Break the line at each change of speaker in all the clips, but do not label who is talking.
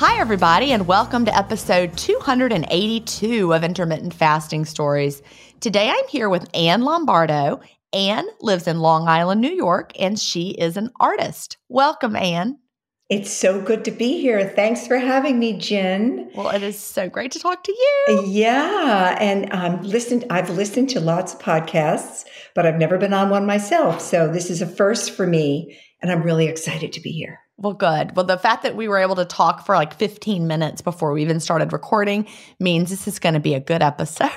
Hi, everybody, and welcome to episode 282 of Intermittent Fasting Stories. Today I'm here with Ann Lombardo. Ann lives in Long Island, New York, and she is an artist. Welcome, Ann.
It's so good to be here. Thanks for having me, Gin.
Well, it is so great to talk to you.
Yeah, and um, listened. I've listened to lots of podcasts, but I've never been on one myself. So this is a first for me, and I'm really excited to be here.
Well, good. Well, the fact that we were able to talk for like 15 minutes before we even started recording means this is going to be a good episode.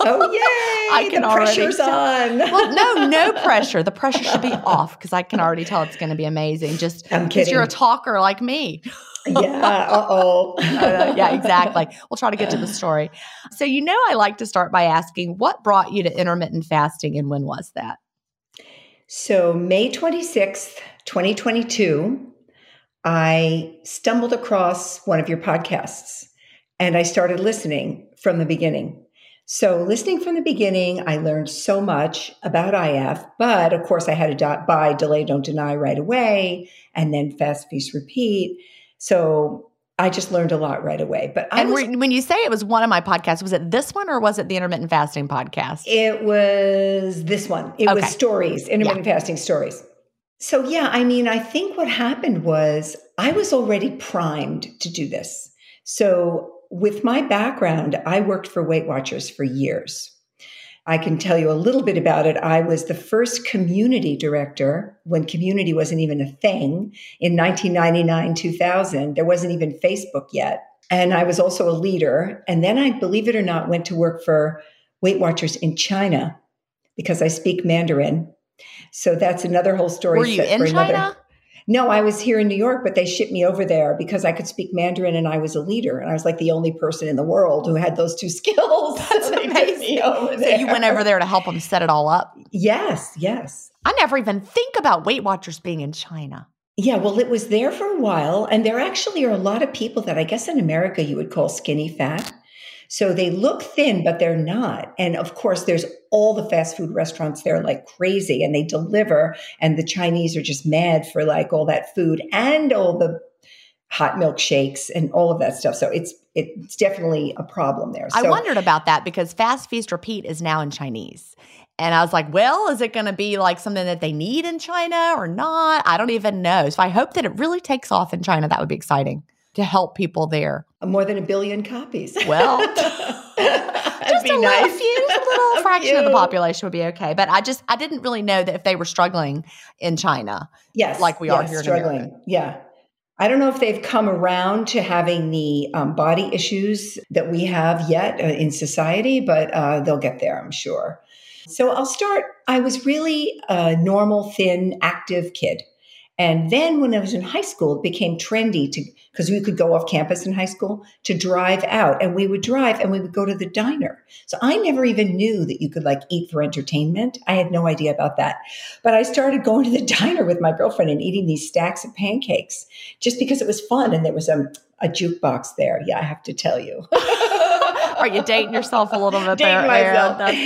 Oh, yay! I can the pressure's already on.
well, no, no pressure. The pressure should be off because I can already tell it's going to be amazing. Just because you're a talker like me.
yeah. Uh-oh.
yeah, exactly. We'll try to get to the story. So, you know, I like to start by asking what brought you to intermittent fasting and when was that?
So, May 26th, 2022 I stumbled across one of your podcasts and I started listening from the beginning. So, listening from the beginning, I learned so much about IF, but of course, I had to buy Delay Don't Deny right away and then Fast Feast Repeat. So, I just learned a lot right away. But
I and was, when you say it was one of my podcasts, was it this one or was it the intermittent fasting podcast?
It was this one. It okay. was stories, intermittent yeah. fasting stories. So, yeah, I mean, I think what happened was I was already primed to do this. So, with my background, I worked for Weight Watchers for years. I can tell you a little bit about it. I was the first community director when community wasn't even a thing in 1999, 2000. There wasn't even Facebook yet. And I was also a leader. And then I, believe it or not, went to work for Weight Watchers in China because I speak Mandarin. So that's another whole story.
Were you in China? Another,
no, I was here in New York, but they shipped me over there because I could speak Mandarin and I was a leader. And I was like the only person in the world who had those two skills.
That's so amazing. So you went over there to help them set it all up?
Yes, yes.
I never even think about Weight Watchers being in China.
Yeah, well, it was there for a while. And there actually are a lot of people that I guess in America you would call skinny fat. So they look thin, but they're not. And of course, there's all the fast food restaurants there like crazy and they deliver. And the Chinese are just mad for like all that food and all the hot milkshakes and all of that stuff. So it's it's definitely a problem there. So,
I wondered about that because Fast Feast Repeat is now in Chinese. And I was like, well, is it going to be like something that they need in China or not? I don't even know. So I hope that it really takes off in China. That would be exciting to help people there.
More than a billion copies.
Well, just a, nice. little, few, a little fraction few. of the population would be okay. But I just I didn't really know that if they were struggling in China,
yes,
like we
yes,
are here
struggling.
in America.
Yeah. I don't know if they've come around to having the um, body issues that we have yet uh, in society, but uh, they'll get there, I'm sure. So I'll start. I was really a normal, thin, active kid. And then when I was in high school, it became trendy to, because we could go off campus in high school to drive out and we would drive and we would go to the diner. So I never even knew that you could like eat for entertainment. I had no idea about that. But I started going to the diner with my girlfriend and eating these stacks of pancakes just because it was fun. And there was a, a jukebox there. Yeah, I have to tell you.
Are you dating yourself a little bit
dating
there?
Myself.
That's.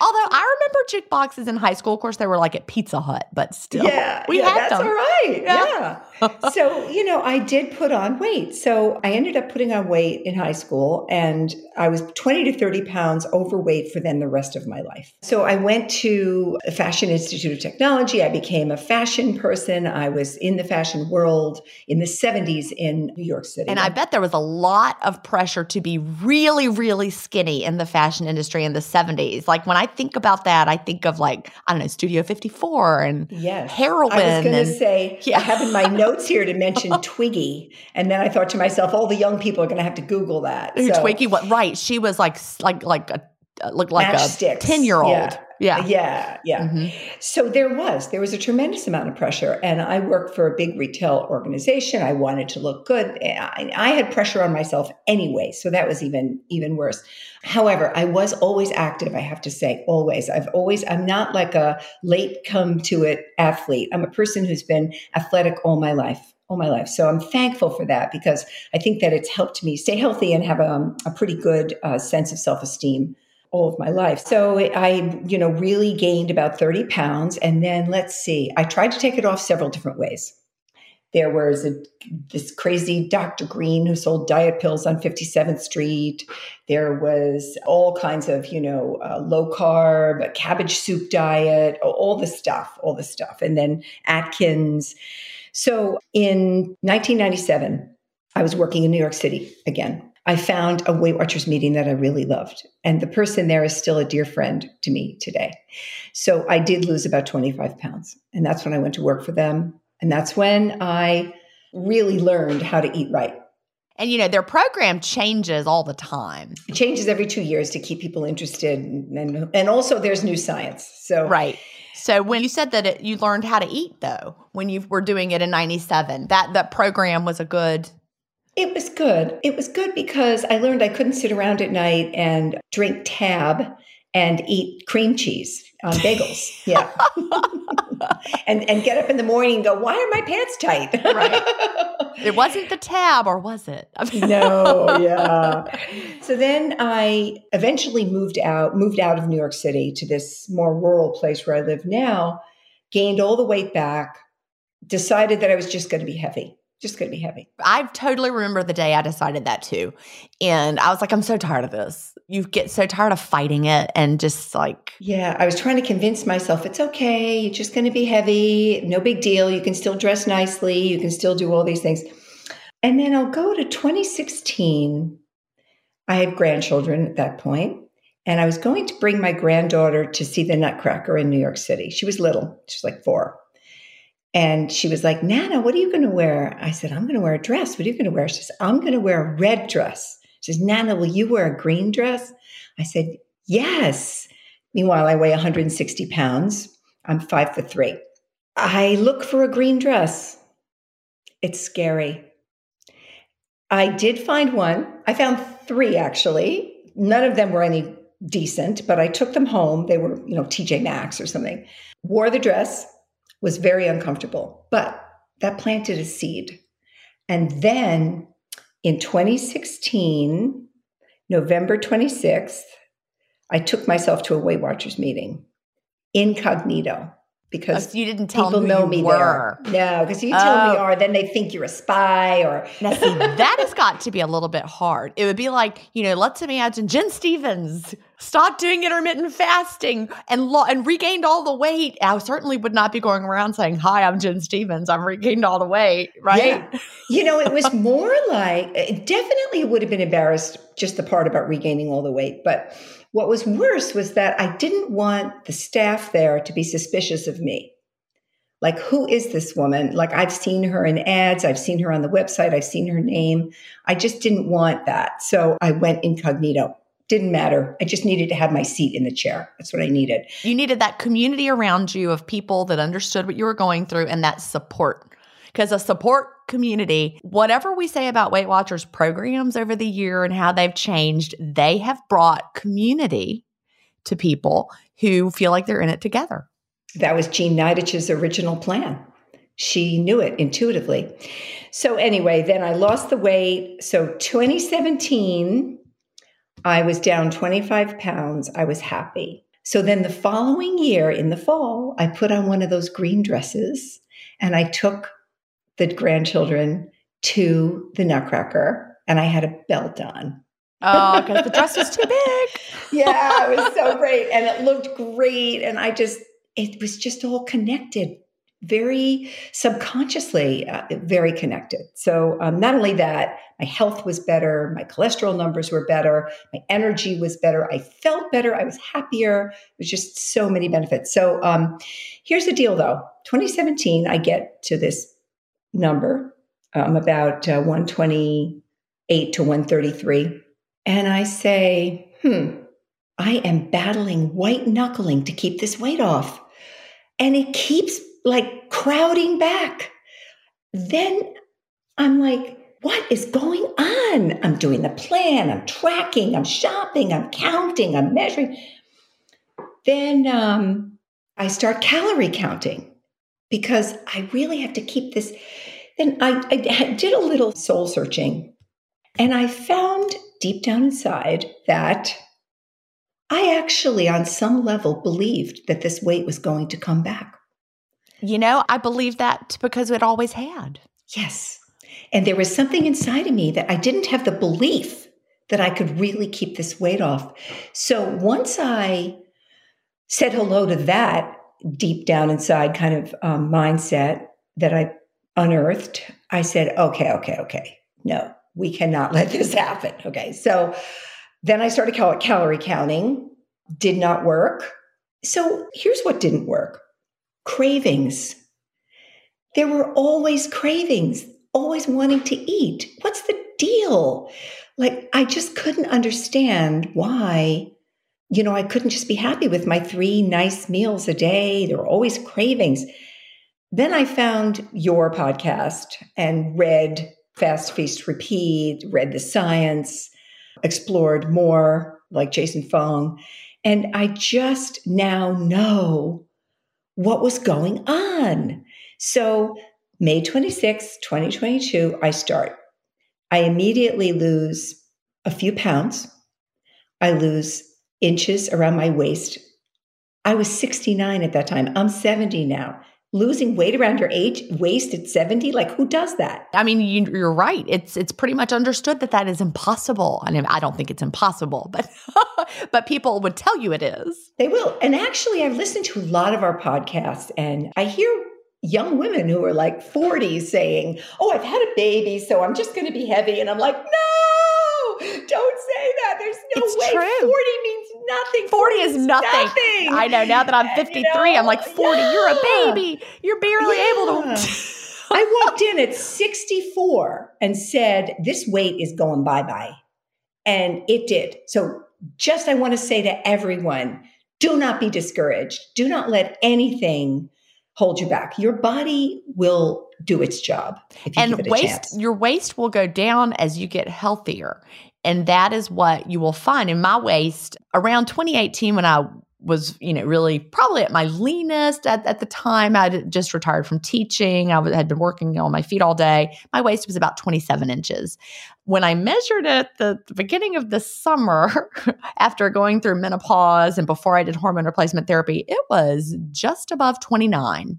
Although I remember jukeboxes in high school. Of course, they were like at Pizza Hut, but still,
yeah,
we
yeah,
had
that's
them.
all right. Yeah. yeah. so you know, I did put on weight. So I ended up putting on weight in high school, and I was twenty to thirty pounds overweight for then the rest of my life. So I went to the Fashion Institute of Technology. I became a fashion person. I was in the fashion world in the seventies in New York City,
and I bet there was a lot of pressure to be really, really skinny in the fashion industry in the seventies. Like when I think about that, I think of like I don't know Studio Fifty Four and
yes.
heroin.
I was going
to
say yeah. I have in my notes here to mention Twiggy, and then I thought to myself, all the young people are going to have to Google that.
So. Twiggy, what? Right, she was like like like a uh, looked like
Matchsticks.
a ten year old.
Yeah.
Yeah.
Yeah. Yeah. Mm-hmm. So there was, there was a tremendous amount of pressure. And I worked for a big retail organization. I wanted to look good. I, I, had pressure on myself anyway. So that was even, even worse. However, I was always active. I have to say, always. I've always, I'm not like a late come to it athlete. I'm a person who's been athletic all my life all my life. So I'm thankful for that because I think that it's helped me stay healthy and have a, a pretty good uh, sense of self esteem all of my life. So I, you know, really gained about 30 pounds. And then let's see, I tried to take it off several different ways. There was a, this crazy Dr. Green who sold diet pills on 57th Street. There was all kinds of, you know, uh, low carb, cabbage soup diet, all the stuff, all the stuff. And then Atkins. So in 1997, I was working in New York City again I found a Weight Watchers meeting that I really loved. And the person there is still a dear friend to me today. So I did lose about 25 pounds. And that's when I went to work for them. And that's when I really learned how to eat right.
And you know, their program changes all the time.
It changes every two years to keep people interested. And, and also there's new science. So
Right. So when you said that it, you learned how to eat though, when you were doing it in 97, that that program was a good
it was good. It was good because I learned I couldn't sit around at night and drink Tab and eat cream cheese on bagels. Yeah. and and get up in the morning and go, why are my pants tight?
right. It wasn't the Tab, or was it?
no, yeah. So then I eventually moved out, moved out of New York City to this more rural place where I live now, gained all the weight back, decided that I was just going to be heavy just going to be heavy.
I totally remember the day I decided that too. And I was like, I'm so tired of this. You get so tired of fighting it and just like.
Yeah, I was trying to convince myself it's okay. You're just going to be heavy. No big deal. You can still dress nicely. You can still do all these things. And then I'll go to 2016. I had grandchildren at that point, And I was going to bring my granddaughter to see the Nutcracker in New York City. She was little, she was like four. And she was like, Nana, what are you going to wear? I said, I'm going to wear a dress. What are you going to wear? She says, I'm going to wear a red dress. She says, Nana, will you wear a green dress? I said, Yes. Meanwhile, I weigh 160 pounds. I'm five foot three. I look for a green dress. It's scary. I did find one. I found three actually. None of them were any decent, but I took them home. They were, you know, TJ Maxx or something. Wore the dress, was very uncomfortable, but that planted a seed. And then in 2016, November 26th, I took myself to a Weight Watchers meeting incognito because
you didn't tell
people know me
were.
there. No, because you tell oh. me or then they think you're a spy or
now see that has got to be a little bit hard. It would be like you know, let's imagine Gin Stephens stopped doing intermittent fasting and lo- and regained all the weight. I certainly would not be going around saying, "Hi, I'm Gin Stephens. I've regained all the weight." Right?
Yeah. You know, it was more like definitely would have been embarrassed just the part about regaining all the weight, but what was worse was that I didn't want the staff there to be suspicious of me. Like, who is this woman? Like, I've seen her in ads, I've seen her on the website, I've seen her name. I just didn't want that. So I went incognito. Didn't matter. I just needed to have my seat in the chair. That's what I needed.
You needed that community around you of people that understood what you were going through and that support because a support community, whatever we say about Weight Watchers programs over the year and how they've changed, they have brought community to people who feel like they're in it together.
That was Jean Nidetch's original plan. She knew it intuitively. So, anyway, then I lost the weight. So, 2017, I was down 25 pounds. I was happy. So, then the following year in the fall, I put on one of those green dresses and I took the grandchildren to the Nutcracker, and I had a belt on.
Oh, because the dress was too big.
yeah, it was so great, and it looked great, and I just it was just all connected, very subconsciously, uh, very connected. So um, not only that, my health was better, my cholesterol numbers were better, my energy was better, I felt better, I was happier. It was just so many benefits. So um, here's the deal, though. 2017, I get to this number. I'm about uh, 128 to 133. And I say, hmm, I am battling white knuckling to keep this weight off. And it keeps like crowding back. Then I'm like, what is going on? I'm doing the plan, I'm tracking, I'm shopping, I'm counting, I'm measuring. Then um, I start calorie counting because I really have to keep this. Then I, I did a little soul searching and I found deep down inside that I actually, on some level, believed that this weight was going to come back.
You know, I believed that because it always had.
Yes. And there was something inside of me that I didn't have the belief that I could really keep this weight off. So once I said hello to that, deep down inside kind of um, mindset that I unearthed, I said, okay, okay, okay, no, we cannot let this happen. Okay. So then I started cal- calorie counting, did not work. So here's what didn't work cravings. There were always cravings, always wanting to eat. What's the deal? Like, I just couldn't understand why you know, I couldn't just be happy with my three nice meals a day. There were always cravings. Then I found your podcast and read Fast Feast Repeat, read the science, explored more like Jason Fung. And I just now know what was going on. So, May 26, 2022, I start. I immediately lose a few pounds. I lose inches around my waist. I was 69 at that time. I'm 70 now. Losing weight around your age, waist at 70, like who does that?
I mean, you, are right. It's it's pretty much understood that that is impossible. I mean, I don't think it's impossible, but but people would tell you it is.
They will. And actually, I've listened to a lot of our podcasts, and I hear young women who are like 40 saying, "Oh, I've had a baby, so I'm just going to be heavy," and I'm like, no don't say that. There's no
it's
way.
True.
40 means nothing.
40, 40 is nothing.
nothing.
I know. Now that I'm 53, you know, I'm like 40. Yeah. You're a baby. You're barely yeah. able to.
I walked in at 64 and said, This weight is going bye bye. And it did. So, just I want to say to everyone, do not be discouraged. Do not let anything hold you back. Your body will do its job.
and waste, your waist will go down as you get healthier. And that is what you will find in my waist around 2018 when I was, you know, really probably at my leanest at, at the time. I just retired from teaching. I had been working on my feet all day. My waist was about 27 inches. When I measured it the, the beginning of the summer, after going through menopause and before I did hormone replacement therapy, it was just above 29.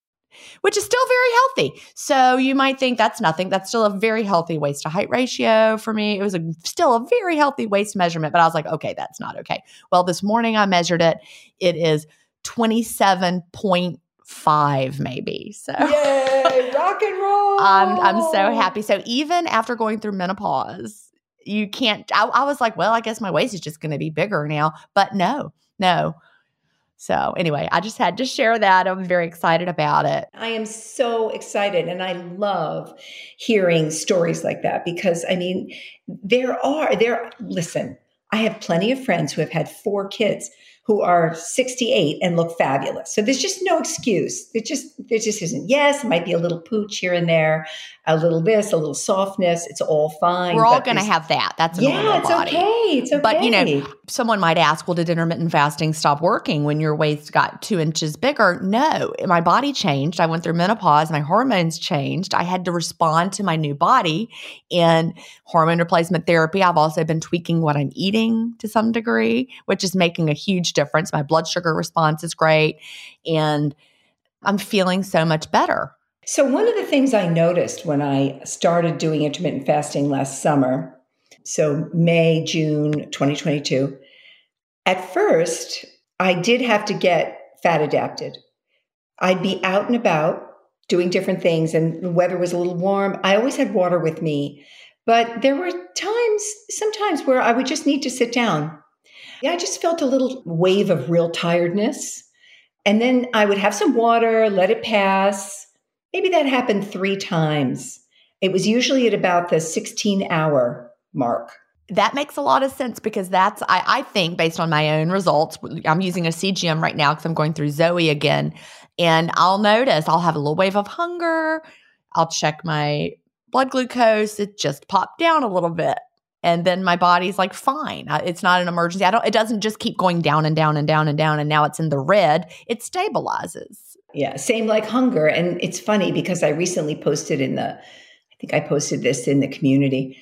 which is still very healthy. So you might think that's nothing. That's still a very healthy waist to height ratio for me. It was a, still a very healthy waist measurement, but I was like, okay, that's not okay. Well, this morning I measured it. It is 27.5 maybe. So
Yay, rock and roll.
I'm, I'm so happy. So even after going through menopause, you can't, I, I was like, well, I guess my waist is just going to be bigger now. But no, no so, anyway, I just had to share that. I'm very excited about it.
I am so excited. And I love hearing stories like that because, I mean, there are, there, listen, I have plenty of friends who have had four kids who are 68 and look fabulous. So there's just no excuse. It just there just isn't. Yes, it might be a little pooch here and there, a little this, a little softness. It's all fine.
We're all going to have that. That's a
yeah,
it's
body. okay. It's okay.
But you know, someone might ask, "Well, did intermittent fasting stop working when your waist got two inches bigger?" No, my body changed. I went through menopause. My hormones changed. I had to respond to my new body, and hormone replacement therapy. I've also been tweaking what I'm eating to some degree, which is making a huge difference. My blood sugar response is great, and I'm feeling so much better.
So, one of the things I noticed when I started doing intermittent fasting last summer, so May, June 2022, at first, I did have to get fat adapted. I'd be out and about doing different things, and the weather was a little warm. I always had water with me, but there were times, sometimes, where I would just need to sit down. Yeah, I just felt a little wave of real tiredness. And then I would have some water, let it pass Maybe that happened three times. It was usually at about the 16 hour mark.
That makes a lot of sense because that's, I, I think, based on my own results. I'm using a CGM right now because I'm going through Zoe again. And I'll notice I'll have a little wave of hunger. I'll check my blood glucose. It just popped down a little bit. And then my body's like, fine. It's not an emergency. I don't, it doesn't just keep going down and down and down and down. And now it's in the red. It stabilizes.
Yeah, same like hunger. And it's funny because I recently posted in the, I think I posted this in the community.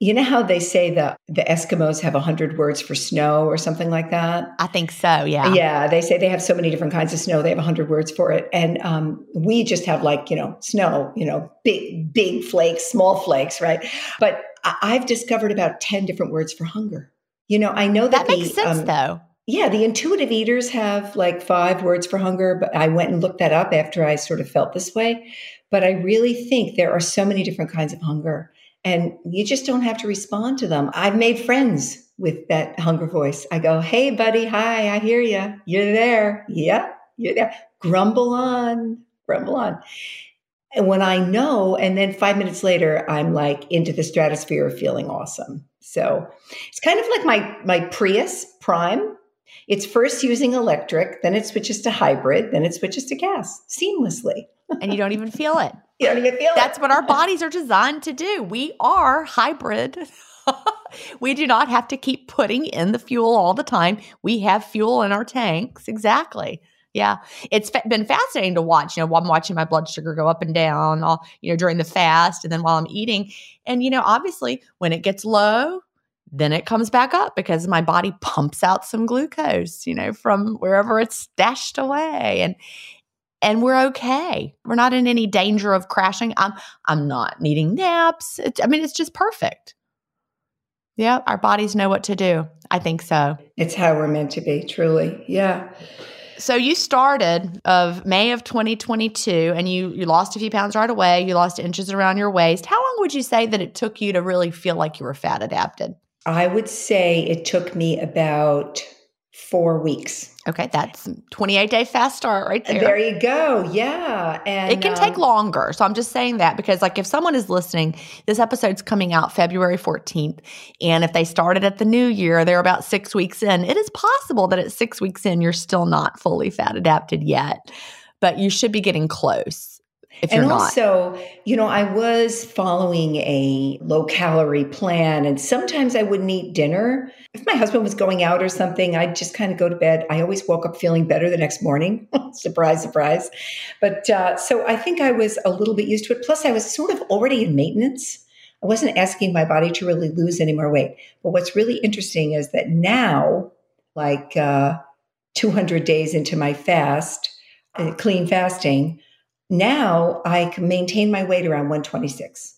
You know how they say that the Eskimos have 100 words for snow or something like that?
I think so, yeah.
Yeah, they say they have so many different kinds of snow. They have 100 words for it. And um, we just have like, you know, snow, you know, big, big flakes, small flakes, right? But I've discovered about 10 different words for hunger. You know, I know that,
that makes the, sense um, though.
Yeah, the intuitive eaters have like five words for hunger, but I went and looked that up after I sort of felt this way. But I really think there are so many different kinds of hunger and you just don't have to respond to them. I've made friends with that hunger voice. I go, Hey, buddy. Hi. I hear you. You're there. Yep. You're there. Grumble on, grumble on. And when I know, and then five minutes later, I'm like into the stratosphere of feeling awesome. So it's kind of like my, my Prius Prime. It's first using electric, then it switches to hybrid, then it switches to gas seamlessly.
and you don't even feel it.
You don't even feel
That's it. what our bodies are designed to do. We are hybrid. we do not have to keep putting in the fuel all the time. We have fuel in our tanks. Exactly. Yeah. It's been fascinating to watch. You know, while I'm watching my blood sugar go up and down, all, you know, during the fast and then while I'm eating. And, you know, obviously when it gets low, then it comes back up because my body pumps out some glucose, you know, from wherever it's stashed away. And and we're okay. We're not in any danger of crashing. I'm I'm not needing naps. It, I mean, it's just perfect. Yeah, our bodies know what to do. I think so.
It's how we're meant to be, truly. Yeah.
So you started of May of 2022 and you you lost a few pounds right away. You lost inches around your waist. How long would you say that it took you to really feel like you were fat adapted?
I would say it took me about 4 weeks.
Okay, that's 28 day fast start right there.
There you go. Yeah.
And it can um, take longer. So I'm just saying that because like if someone is listening, this episode's coming out February 14th. And if they started at the new year, they're about six weeks in. It is possible that at six weeks in, you're still not fully fat adapted yet, but you should be getting close if
and
you're
not. also, you know, I was following a low calorie plan, and sometimes I wouldn't eat dinner. If my husband was going out or something, I'd just kind of go to bed. I always woke up feeling better the next morning. surprise, surprise. But uh, so I think I was a little bit used to it. Plus, I was sort of already in maintenance. I wasn't asking my body to really lose any more weight. But what's really interesting is that now, like uh, 200 days into my fast, uh, clean fasting, now I can maintain my weight around 126.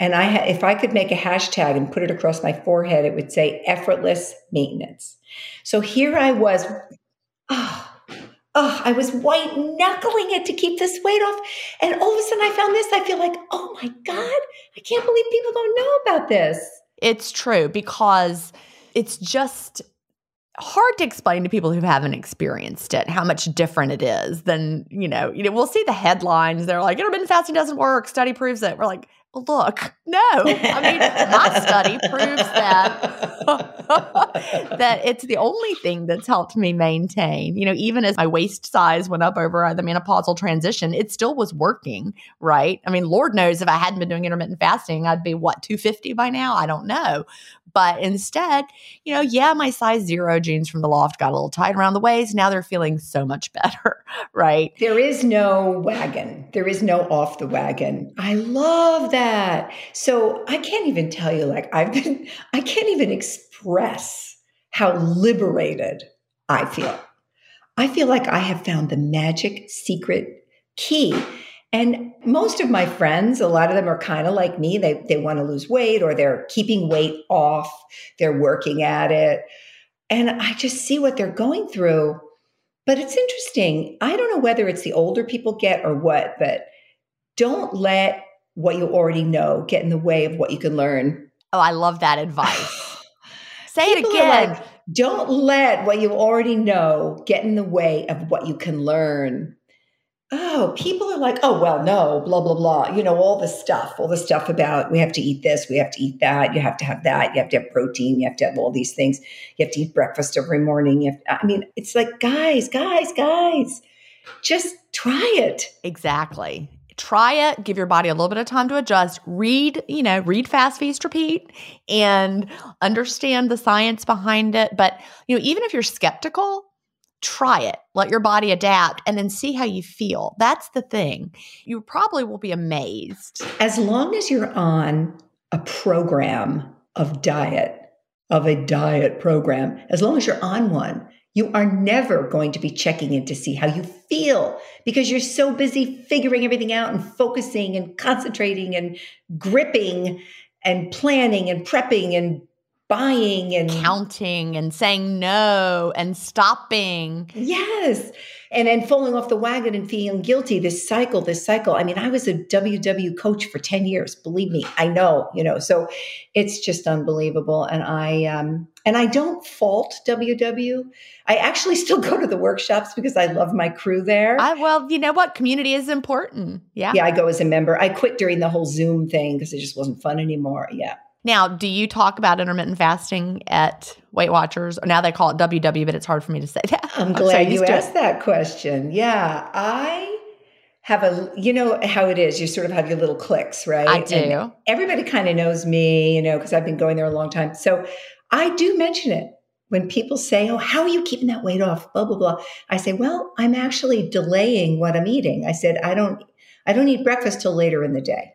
And I, ha- if I could make a hashtag and put it across my forehead, it would say effortless maintenance. So here I was, oh, oh, I was white knuckling it to keep this weight off. And all of a sudden I found this. I feel like, oh my God, I can't believe people don't know about this.
It's true because it's just hard to explain to people who haven't experienced it how much different it is than you know you know we'll see the headlines they're like intermittent fasting doesn't work study proves it. We're like look no. I mean my study proves that that it's the only thing that's helped me maintain. You know even as my waist size went up over uh, the menopausal transition it still was working right? I mean lord knows if i hadn't been doing intermittent fasting i'd be what 250 by now? I don't know but instead, you know, yeah, my size zero jeans from the loft got a little tight around the waist. Now they're feeling so much better, right?
There is no wagon. There is no off the wagon. I love that. So I can't even tell you, like, I've been, I can't even express how liberated I feel. I feel like I have found the magic secret key and most of my friends, a lot of them are kind of like me. They, they want to lose weight or they're keeping weight off, they're working at it. And I just see what they're going through. But it's interesting. I don't know whether it's the older people get or what, but don't let what you already know get in the way of what you can learn.
Oh, I love that advice. Say it again. Like,
don't let what you already know get in the way of what you can learn oh, people are like, oh, well, no, blah, blah, blah. You know, all this stuff, all the stuff about we have to eat this, we have to eat that, you have to have that, you have to have protein, you have to have all these things, you have to eat breakfast every morning. You have I mean, it's like, guys, guys, guys, just try it.
Exactly. Try it, give your body a little bit of time to adjust, read, you know, read fast, feast, repeat, and understand the science behind it. But, you know, even if you're skeptical, try it, let your body adapt, and then see how you feel. That's the thing. You probably will be amazed.
As long as you're on a program of diet, of a diet program, as long as you're on one, you are never going to be checking in to see how you feel because you're so busy figuring everything out and focusing and concentrating and gripping and planning and prepping and buying and
counting and saying no and stopping.
Yes. And then falling off the wagon and feeling guilty. This cycle, this cycle. I mean, I was a WW coach for 10 years. Believe me, I know, you know, so it's just unbelievable. And I, um, and I don't fault WW. I actually still go to the workshops because I love my crew there.
I, well, you know what? Community is important. Yeah.
Yeah, I go as a member. I quit during the whole Zoom thing because it just wasn't fun anymore. Yeah.
Now, do you talk about intermittent fasting at Weight Watchers? Now they call it WW, but it's hard for me to say that.
I'm glad you asked that question. Yeah, I have a, you know how it is. You sort of have your little clicks right?
I do.
And everybody kind of knows me, you know, because I've been going there a long time. So I do mention it when people say, "Oh, how are you keeping that weight off?" Blah blah blah. I say, "Well, I'm actually delaying what I'm eating." I said, "I don't, I don't eat breakfast till later in the day."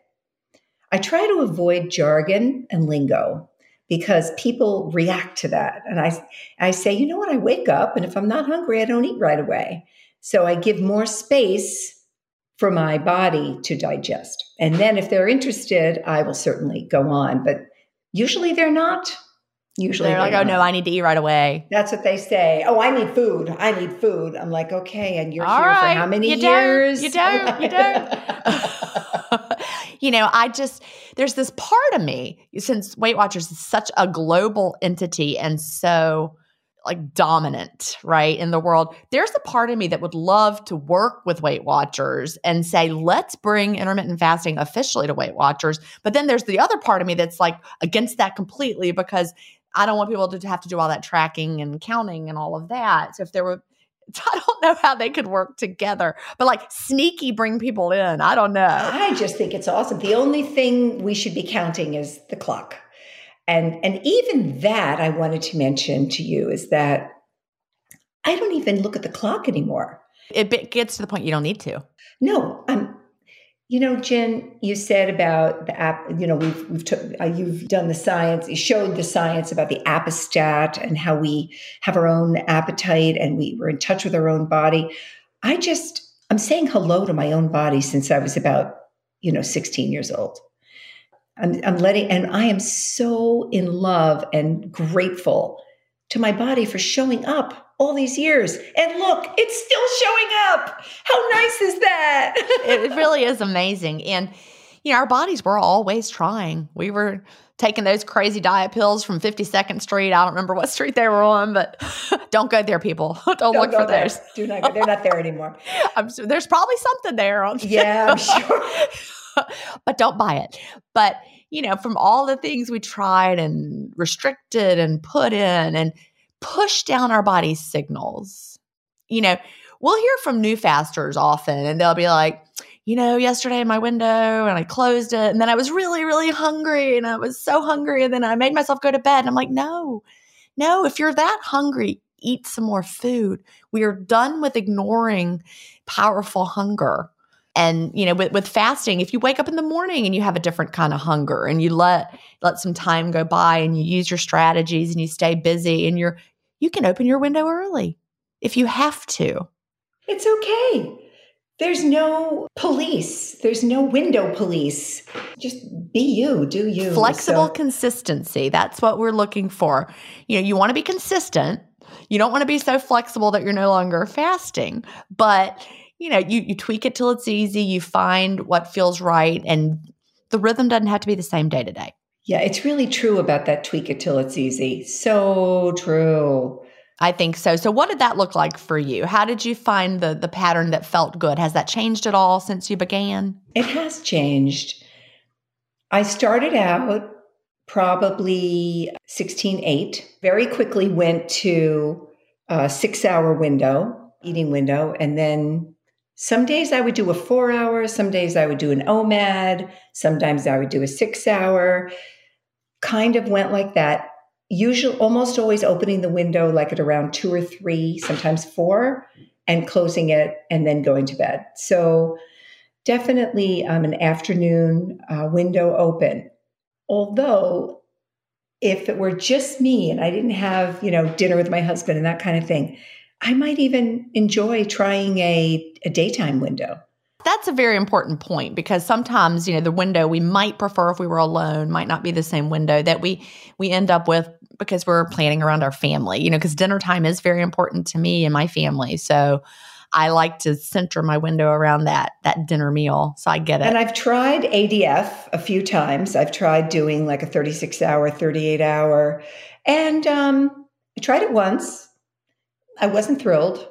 I try to avoid jargon and lingo because people react to that. And I, I say, you know what? I wake up and if I'm not hungry, I don't eat right away. So I give more space for my body to digest. And then if they're interested, I will certainly go on. But usually they're not. Usually
they're, they're like, oh, not. oh no, I need to eat right away.
That's what they say. Oh, I need food. I need food. I'm like, okay, and you're
All
here
right.
for how many
you
years?
Don't, you don't. You don't. you know, I just, there's this part of me, since Weight Watchers is such a global entity and so like dominant, right, in the world, there's a part of me that would love to work with Weight Watchers and say, let's bring intermittent fasting officially to Weight Watchers. But then there's the other part of me that's like against that completely because I don't want people to have to do all that tracking and counting and all of that. So if there were I don't know how they could work together, but like sneaky bring people in. I don't know.
I just think it's awesome. The only thing we should be counting is the clock. And and even that I wanted to mention to you is that I don't even look at the clock anymore.
It gets to the point you don't need to.
No, I'm you know, Gin, you said about the app. You know, we've we've took, uh, you've done the science. You showed the science about the appestat and how we have our own appetite and we we're in touch with our own body. I just I'm saying hello to my own body since I was about you know 16 years old. I'm, I'm letting, and I am so in love and grateful to my body for showing up all these years. And look, it's still showing up. How nice is that?
it really is amazing. And, you know, our bodies were always trying. We were taking those crazy diet pills from 52nd Street. I don't remember what street they were on, but don't go there, people. don't, don't look for
there.
those.
Do not go. They're not there anymore.
Sure there's probably something there on
Yeah, I'm sure.
but don't buy it. But you know, from all the things we tried and restricted and put in and push down our body's signals. You know, we'll hear from new fasters often and they'll be like, you know, yesterday my window and I closed it and then I was really, really hungry and I was so hungry and then I made myself go to bed. And I'm like, no, no, if you're that hungry, eat some more food. We are done with ignoring powerful hunger. And you know, with, with fasting, if you wake up in the morning and you have a different kind of hunger and you let let some time go by and you use your strategies and you stay busy and you're you can open your window early if you have to.
It's okay. There's no police. There's no window police. Just be you, do you.
Flexible so. consistency. That's what we're looking for. You know, you want to be consistent. You don't want to be so flexible that you're no longer fasting, but you know, you you tweak it till it's easy, you find what feels right and the rhythm doesn't have to be the same day to day.
Yeah, it's really true about that tweak it till it's easy. So true.
I think so. So what did that look like for you? How did you find the the pattern that felt good? Has that changed at all since you began?
It has changed. I started out probably 16-8. Very quickly went to a 6-hour window, eating window, and then some days I would do a 4-hour, some days I would do an OMAD, sometimes I would do a 6-hour. Kind of went like that usually almost always opening the window like at around two or three, sometimes four, and closing it and then going to bed. So definitely um, an afternoon uh, window open. although if it were just me and I didn't have, you know, dinner with my husband and that kind of thing, I might even enjoy trying a, a daytime window.
That's a very important point because sometimes, you know, the window we might prefer if we were alone might not be the same window that we we end up with because we're planning around our family. You know, because dinner time is very important to me and my family. So I like to center my window around that that dinner meal. So I get it.
And I've tried ADF a few times. I've tried doing like a 36 hour, 38 hour. And um, I tried it once. I wasn't thrilled.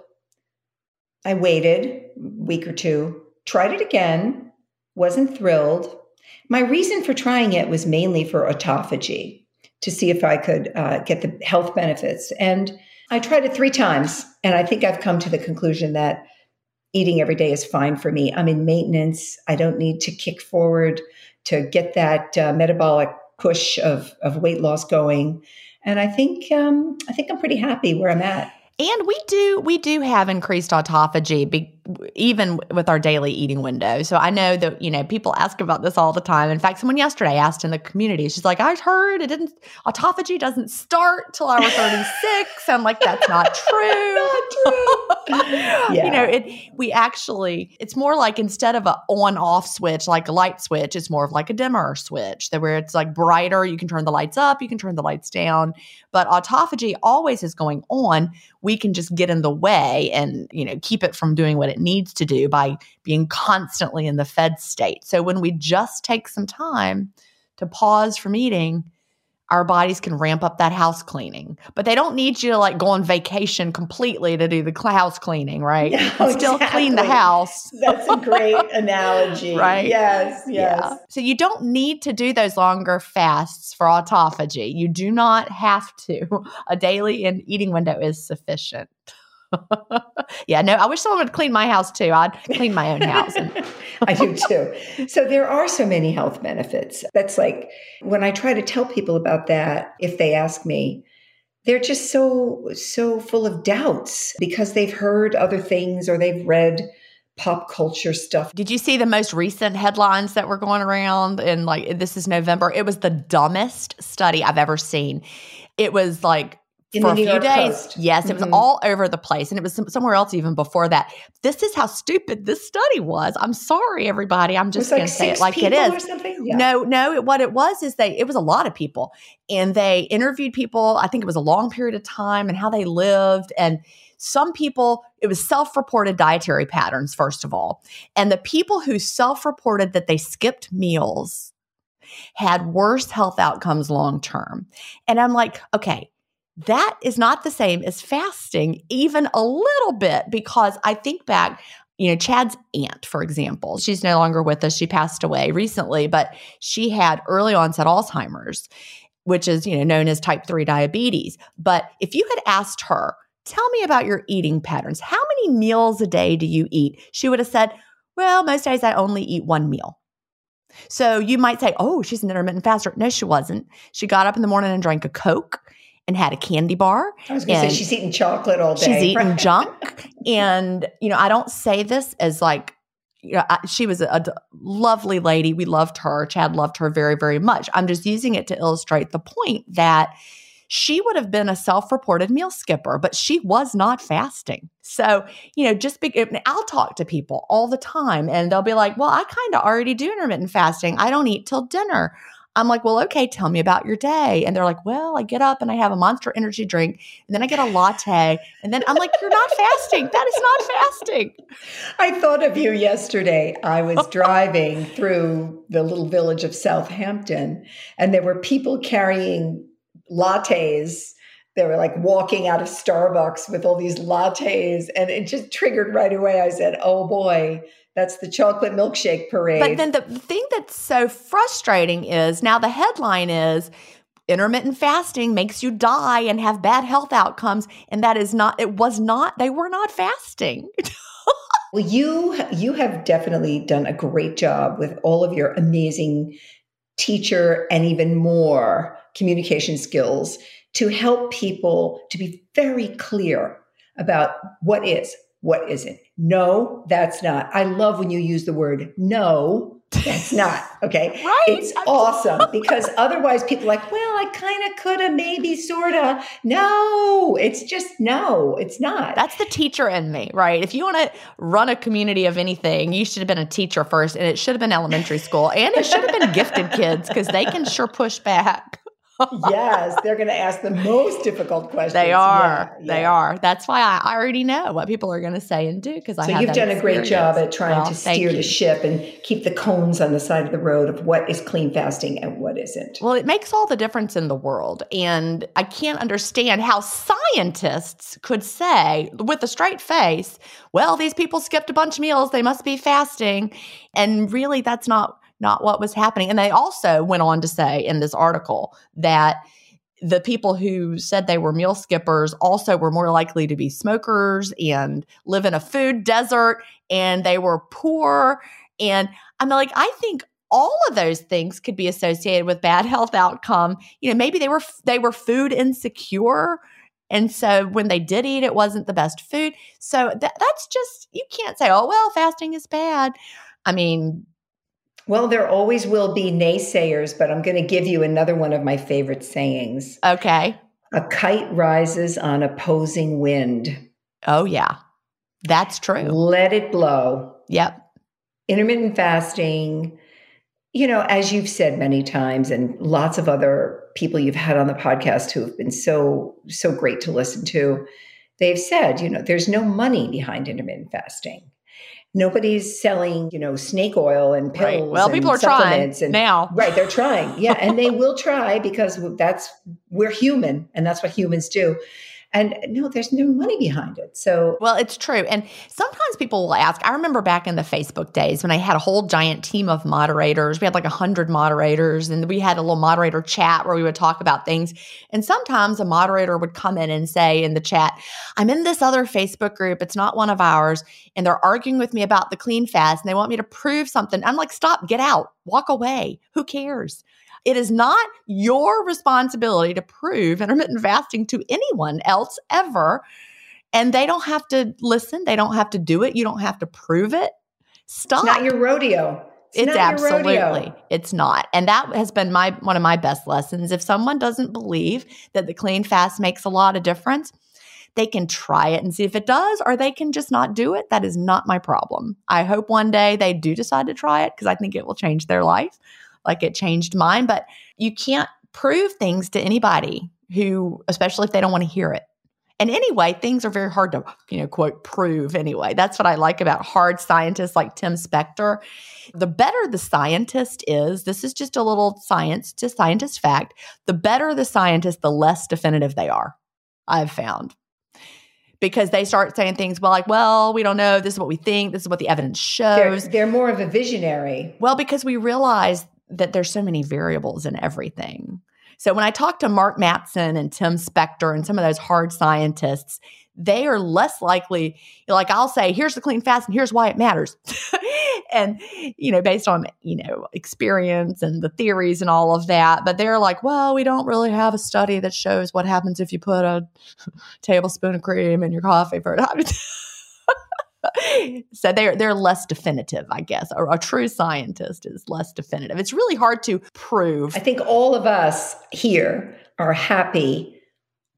I waited a week or two, tried it again, wasn't thrilled. My reason for trying it was mainly for autophagy to see if I could uh, get the health benefits. And I tried it three times, and I think I've come to the conclusion that eating every day is fine for me. I'm in maintenance. I don't need to kick forward to get that uh, metabolic push of, of weight loss going. And I think um, I think I'm pretty happy where I'm at.
And we do we do have increased autophagy be, even with our daily eating window. So I know that you know people ask about this all the time. In fact, someone yesterday asked in the community. She's like, "I heard it didn't autophagy doesn't start till hour 36." I'm like, "That's not true."
not true.
yeah. You know, it we actually it's more like instead of a on off switch like a light switch, it's more of like a dimmer switch that where it's like brighter, you can turn the lights up, you can turn the lights down, but autophagy always is going on. We can just get in the way and, you know, keep it from doing what it needs to do by being constantly in the fed state. So when we just take some time to pause from eating, our bodies can ramp up that house cleaning. But they don't need you to like go on vacation completely to do the house cleaning, right?
No,
still
exactly.
clean the house.
That's a great analogy.
Right.
Yes, yes.
Yeah. So you don't need to do those longer fasts for autophagy. You do not have to. A daily and eating window is sufficient. yeah, no, I wish someone would clean my house too. I'd clean my own house. And-
I do too. So there are so many health benefits. That's like when I try to tell people about that, if they ask me, they're just so so full of doubts because they've heard other things or they've read pop culture stuff.
Did you see the most recent headlines that were going around and like this is November? It was the dumbest study I've ever seen. It was like
in
for
a few
York days.
Post.
Yes, mm-hmm. it was mm-hmm. all over the place, and it was somewhere else even before that. This is how stupid this study was. I'm sorry, everybody. I'm just going
like
to say it like it is.
Yeah.
No, no. It, what it was is they. It was a lot of people, and they interviewed people. I think it was a long period of time, and how they lived, and some people. It was self-reported dietary patterns first of all, and the people who self-reported that they skipped meals had worse health outcomes long term. And I'm like, okay that is not the same as fasting, even a little bit, because I think back, you know, Chad's aunt, for example, she's no longer with us. She passed away recently, but she had early onset Alzheimer's, which is, you know, known as type 3 diabetes. But if you had asked her, tell me about your eating patterns, how many meals a day do you eat? She would have said, well, most days I only eat one meal. So you might say, oh, she's an intermittent faster. No, she wasn't. She got up in the morning and drank a Coke and had a candy bar.
I was going to say she's eating chocolate all day.
She's eating junk. And, you know, I don't say this as like, you know, I, she was a, a, lovely lady. We loved her. Chad loved her very, very much. I'm just using it to illustrate the point that she would have been a self reported meal skipper, but she was not fasting. So, you know, just be, I'll talk to people all the time and they'll be like, well, I kind of already do intermittent fasting. I don't eat till dinner. I'm like, well, okay, tell me about your day. And they're like, well, I get up and I have a monster energy drink and then I get a latte. And then I'm like, you're not fasting. That is not fasting.
I thought of you yesterday. I was driving through the little village of Southampton and there were people carrying lattes they were like walking out of Starbucks with all these lattes, and it just triggered right away. I said, "Oh boy, that's the chocolate milkshake parade.
But then the thing that's so frustrating is now the headline is intermittent fasting makes you die and have bad health outcomes and that is not it was not they were not fasting.
well, you you have definitely done a great job with all of your amazing teacher and even more communication skills to help people to be very clear about what is what isn't. No, that's not. I love when you use the word no It's not. Okay.
right.
It's awesome because otherwise people are like, well, I kind of could have, maybe, sort of. No, it's just no, it's not.
That's the teacher in me, right? If you want to run a community of anything, you should have been a teacher first, and it should have been elementary school, and it should have been gifted kids because they can sure push back
yes, they're going to ask the most difficult questions.
They are. Yeah, they are. That's why I, already know what people are going to say and do because
so
I.
So you've done
experience.
a great job at trying well, to steer the ship and keep the cones on the side of the road of what is clean fasting and what isn't.
Well, it makes all the difference in the world, and I can't understand how scientists could say with a straight face, "Well, these people skipped a bunch of meals; they must be fasting," and really, that's not not what was happening. And they also went on to say in this article that the people who said they were meal skippers also were more likely to be smokers and live in a food desert and they were poor. And I'm like, I think all of those things could be associated with bad health outcome. You know, maybe they were they were food insecure. And so when they did eat, it wasn't the best food. So th- that's just, you can't say, oh, well, fasting is bad. I mean,
well, there always will be naysayers, but I'm going to give you another one of my favorite sayings.
Okay.
A kite rises on opposing wind.
Oh, yeah. That's true.
Let it blow.
Yep.
Intermittent fasting, you know, as you've said many times, and lots of other people you've had on the podcast who have been so, so great to listen to, they've said, you know, there's no money behind intermittent fasting nobody's selling, you know, snake oil and pills. Right.
Well, people are trying and, now.
Right, they're trying. Yeah, and they will try because that's we're human and that's what humans do. And uh, no, there's no money behind it. So,
well, it's true. And sometimes people will ask. I remember back in the Facebook days when I had a whole giant team of moderators. We had like a hundred moderators, and we had a little moderator chat where we would talk about things. And sometimes a moderator would come in and say in the chat, "I'm in this other Facebook group. It's not one of ours, and they're arguing with me about the clean fast, and they want me to prove something." I'm like, "Stop! Get out! Walk away! Who cares?" It is not your responsibility to prove intermittent fasting to anyone else ever. And they don't have to listen, they don't have to do it, you don't have to prove it. Stop.
It's not your rodeo.
It's, it's absolutely it's not. And that has been my one of my best lessons. If someone doesn't believe that the clean fast makes a lot of difference, they can try it and see if it does, or they can just not do it. That is not my problem. I hope one day they do decide to try it because I think it will change their life like it changed mine. But you can't prove things to anybody who, especially if they don't want to hear it. And anyway, things are very hard to, you know, quote, prove anyway. That's what I like about hard scientists like Tim Spector. The better the scientist is, this is just a little science to scientist fact, the better the scientist, the less definitive they are, I've found. Because they start saying things well, like, well, we don't know. This is what we think. This is what the evidence shows.
They're, they're more of a visionary.
Well, because we realize that there's so many variables in everything. So when I talk to Mark Mattson and Tim Spector and some of those hard scientists, they are less likely, like I'll say, here's the clean fast and here's why it matters. and, you know, based on, you know, experience and the theories and all of that. But they're like, well, we don't really have a study that shows what happens if you put a tablespoon of cream in your coffee for so they're they're less definitive, I guess. Or a true scientist is less definitive. It's really hard to prove.
I think all of us here are happy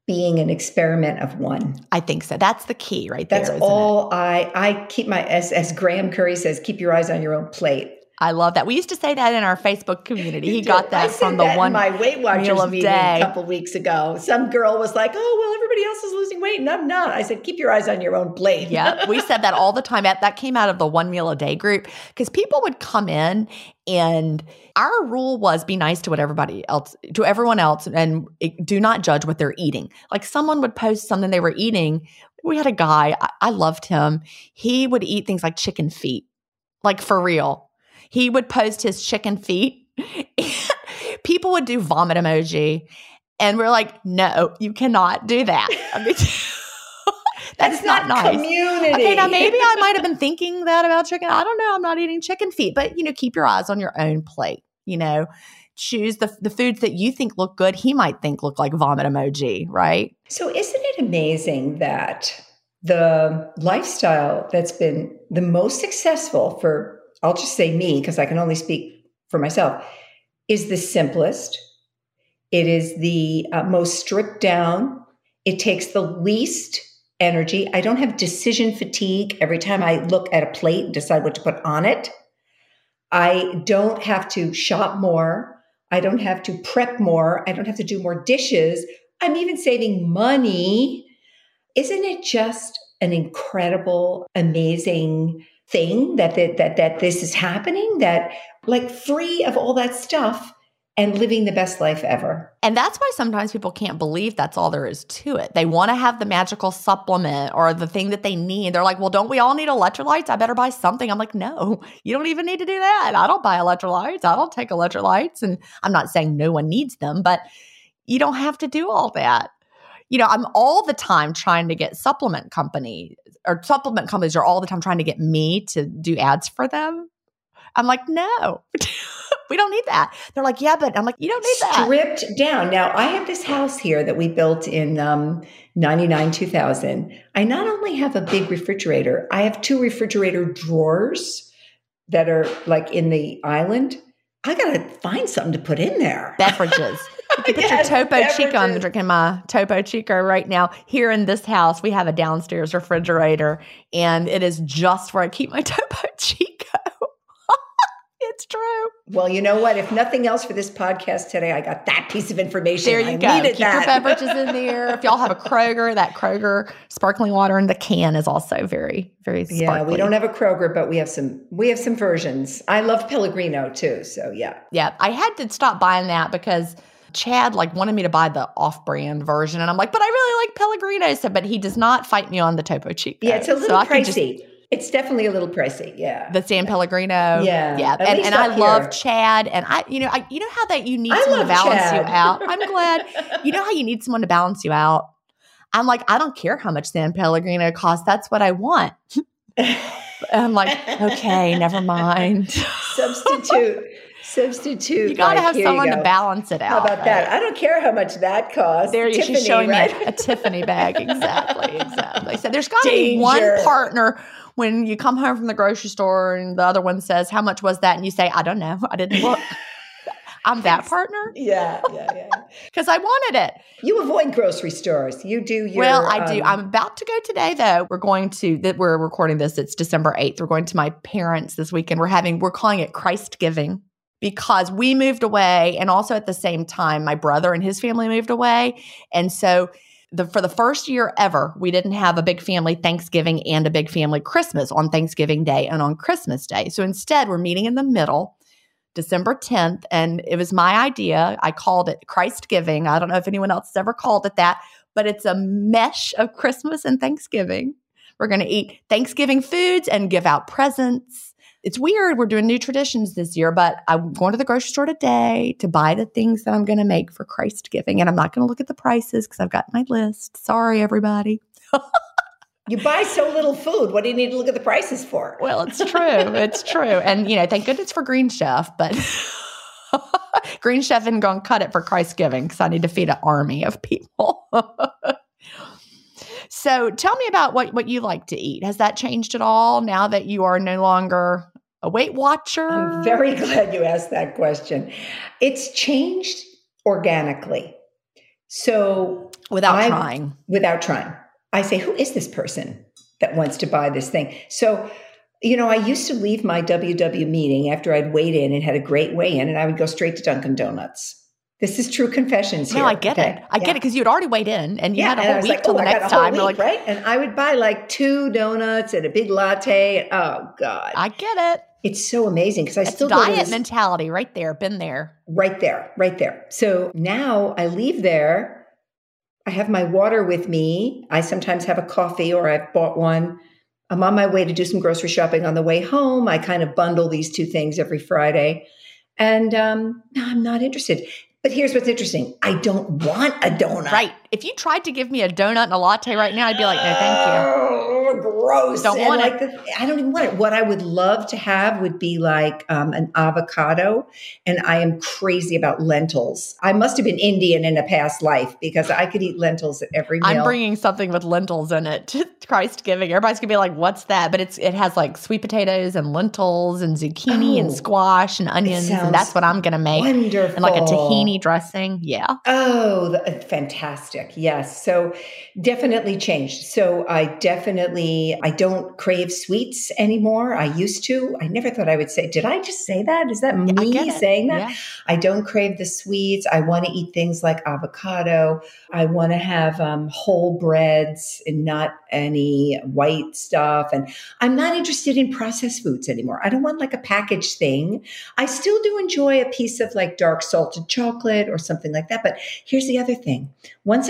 being an experiment of one.
I think so. That's the key right
That's
there.
That's all it? I I keep my as as Graham Curry says, keep your eyes on your own plate.
I love that. We used to say that in our Facebook community. He got that from the one
my Weight Watchers meeting day. a couple weeks ago. Some girl was like, "Oh, well, everybody else is losing weight, and I'm not." I said, "Keep your eyes on your own plate."
yeah, we said that all the time. That came out of the one meal a day group because people would come in, and our rule was be nice to what everybody else, to everyone else, and do not judge what they're eating. Like someone would post something they were eating. We had a guy. I, I loved him. He would eat things like chicken feet, like for real he would post his chicken feet. people would do vomit emoji. And we're like, no, you cannot do that. I mean,
that's not, not nice. Community.
Okay, now maybe I might have been thinking that about chicken. I don't know. I'm not eating chicken feet, but you know, keep your eyes on your own plate. You know, choose the the foods that you think look good. He might think look like vomit emoji, right?
So isn't it amazing that the lifestyle that's been the most successful for I'll just say me because I can only speak for myself, is the simplest. It is the uh, most stripped down. It takes the least energy. I don't have decision fatigue every time I look at a plate and decide what to put on it. I don't have to shop more. I don't have to prep more. I don't have to do more dishes. I'm even saving money. Isn't it just an incredible, amazing thing that that that, that this is happening? That like free of all that stuff and living the best life ever.
And that's why sometimes people can't believe that's all there is to it. They want to have the magical supplement or the thing that they need. They're like, well, don't we all need electrolytes? I better buy something. I'm like, no, you don't even need to do that. I don't buy electrolytes. I don't take electrolytes. And I'm not saying no one needs them, but you don't have to do all that. You know, I'm all the time trying to get supplement company or supplement companies are all the time trying to get me to do ads for them. I'm like, no. we don't need that. They're like, yeah, but I'm like, you don't need
that. Stripped down. Now, I have this house here that we built in um, 99, 2000. I not only have a big refrigerator, I have two refrigerator drawers that are like in the island. I got to find something to put in there.
Beverages. You can put yes, your Topo. Chico. I'm drinking my Topo Chico right now. Here in this house, we have a downstairs refrigerator, and it is just where I keep my Topo Chico it's true.
Well, you know what? If nothing else for this podcast today, I got that piece of information.
There you I go. Keep that. your beverages in there. If y'all have a Kroger, that Kroger sparkling water in the can is also very, very sparkly.
Yeah, we don't have a Kroger, but we have some. We have some versions. I love Pellegrino too. So yeah,
yeah. I had to stop buying that because. Chad like wanted me to buy the off-brand version, and I'm like, but I really like Pellegrino. So, but he does not fight me on the Topo Chico.
Yeah, it's a little so pricey. It's definitely a little pricey, yeah.
The San Pellegrino, yeah, yeah, and, and I here. love Chad, and I, you know, I, you know how that you need I someone to balance Chad. you out. I'm glad, you know how you need someone to balance you out. I'm like, I don't care how much San Pellegrino costs. That's what I want. I'm like, okay, never mind.
Substitute. Substitute.
You got to have someone to balance it out.
How about right? that? I don't care how much that costs.
There, Tiffany, she's showing right? me a, a Tiffany bag. Exactly, exactly. So there's got to be one partner when you come home from the grocery store and the other one says, How much was that? And you say, I don't know. I didn't look. I'm that partner.
Yeah, yeah, yeah.
Because I wanted it.
You avoid grocery stores. You do your.
Well, I um, do. I'm about to go today, though. We're going to that. We're recording this. It's December 8th. We're going to my parents this weekend. We're having. We're calling it Christ Giving because we moved away, and also at the same time, my brother and his family moved away, and so the for the first year ever, we didn't have a big family Thanksgiving and a big family Christmas on Thanksgiving Day and on Christmas Day. So instead, we're meeting in the middle, December 10th, and it was my idea. I called it Christ Giving. I don't know if anyone else has ever called it that, but it's a mesh of Christmas and Thanksgiving. We're going to eat Thanksgiving foods and give out presents it's weird. We're doing new traditions this year, but I'm going to the grocery store today to buy the things that I'm going to make for Christ giving. And I'm not going to look at the prices because I've got my list. Sorry, everybody.
you buy so little food. What do you need to look at the prices for?
Well, it's true. it's true. And, you know, thank goodness for Green Chef, but Green Chef isn't going to cut it for Christ giving because I need to feed an army of people. so tell me about what, what you like to eat. Has that changed at all now that you are no longer a Weight Watcher?
I'm very glad you asked that question. It's changed organically. So
without I, trying.
Without trying. I say, who is this person that wants to buy this thing? So, you know, I used to leave my WW meeting after I'd weighed in and had a great weigh in, and I would go straight to Dunkin' Donuts. This is true confessions here.
No, I get okay? it. I yeah. get it because you had already weighed in and you yeah, had a whole week like, till oh, the next time.
Week,
like,
right? And I would buy like two donuts and a big latte. And, oh God.
I get it.
It's so amazing because I
That's
still
diet this, mentality right there, been there.
Right there, right there. So now I leave there. I have my water with me. I sometimes have a coffee or I've bought one. I'm on my way to do some grocery shopping on the way home. I kind of bundle these two things every Friday. And um, no, I'm not interested. But here's what's interesting I don't want a donut.
Right. If you tried to give me a donut and a latte right now, I'd be like, no, thank you.
Oh, gross.
Don't
and
want
like
it.
The, I don't even want it. What I would love to have would be like um, an avocado. And I am crazy about lentils. I must have been Indian in a past life because I could eat lentils at every meal.
I'm bringing something with lentils in it to Christ giving. Everybody's gonna be like, "What's that?" But it's it has like sweet potatoes and lentils and zucchini and
Oh,
squash and onions, and that's what I'm gonna make.
Wonderful.
And like a tahini dressing. Yeah.
Oh, the, fantastic. Yes. So definitely changed. So I definitely I don't crave sweets anymore. I used to. I never thought I would say, did I just say that? Is that me saying that?
Yeah.
I don't crave the sweets. I want to eat things like avocado. I want to have um, whole breads and not any white stuff. And I'm not interested in processed foods anymore. I don't want like a packaged thing. I still do enjoy a piece of like dark salted chocolate or something like that. But here's the other thing once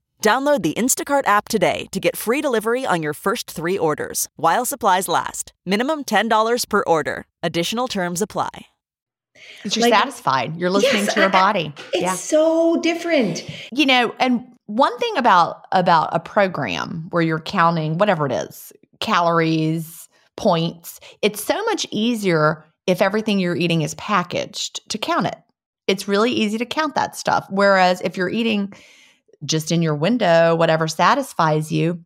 Download the Instacart app today to get free delivery on your first three orders while supplies last. Minimum $10 per order. Additional terms apply.
You're
Like-
satisfied. You're listening
Yes,
to your
I-
body.
It's
yeah.
so different.
You know, and one thing about about a program where you're counting whatever it is, calories, points, it's so much easier if everything you're eating is packaged to count it. It's really easy to count that stuff. Whereas if you're eating just in your window, whatever satisfies you,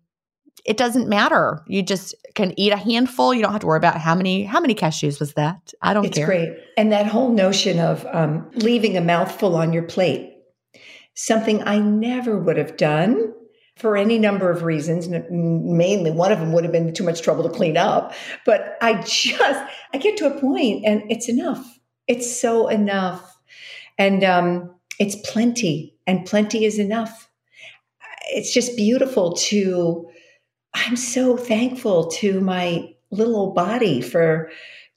it doesn't matter. You just can eat a handful. You don't have to worry about how many how many cashews was that. I don't
It's
care.
It's great. And that whole notion of um, leaving a mouthful on your plate, something I never would have done for any number of reasons. Mainly, one of them would have been too much trouble to clean up. But I just, I get to a point and it's enough. It's so enough. And um, it's plenty, and plenty is enough. It's just beautiful to, I'm so thankful to my little old body for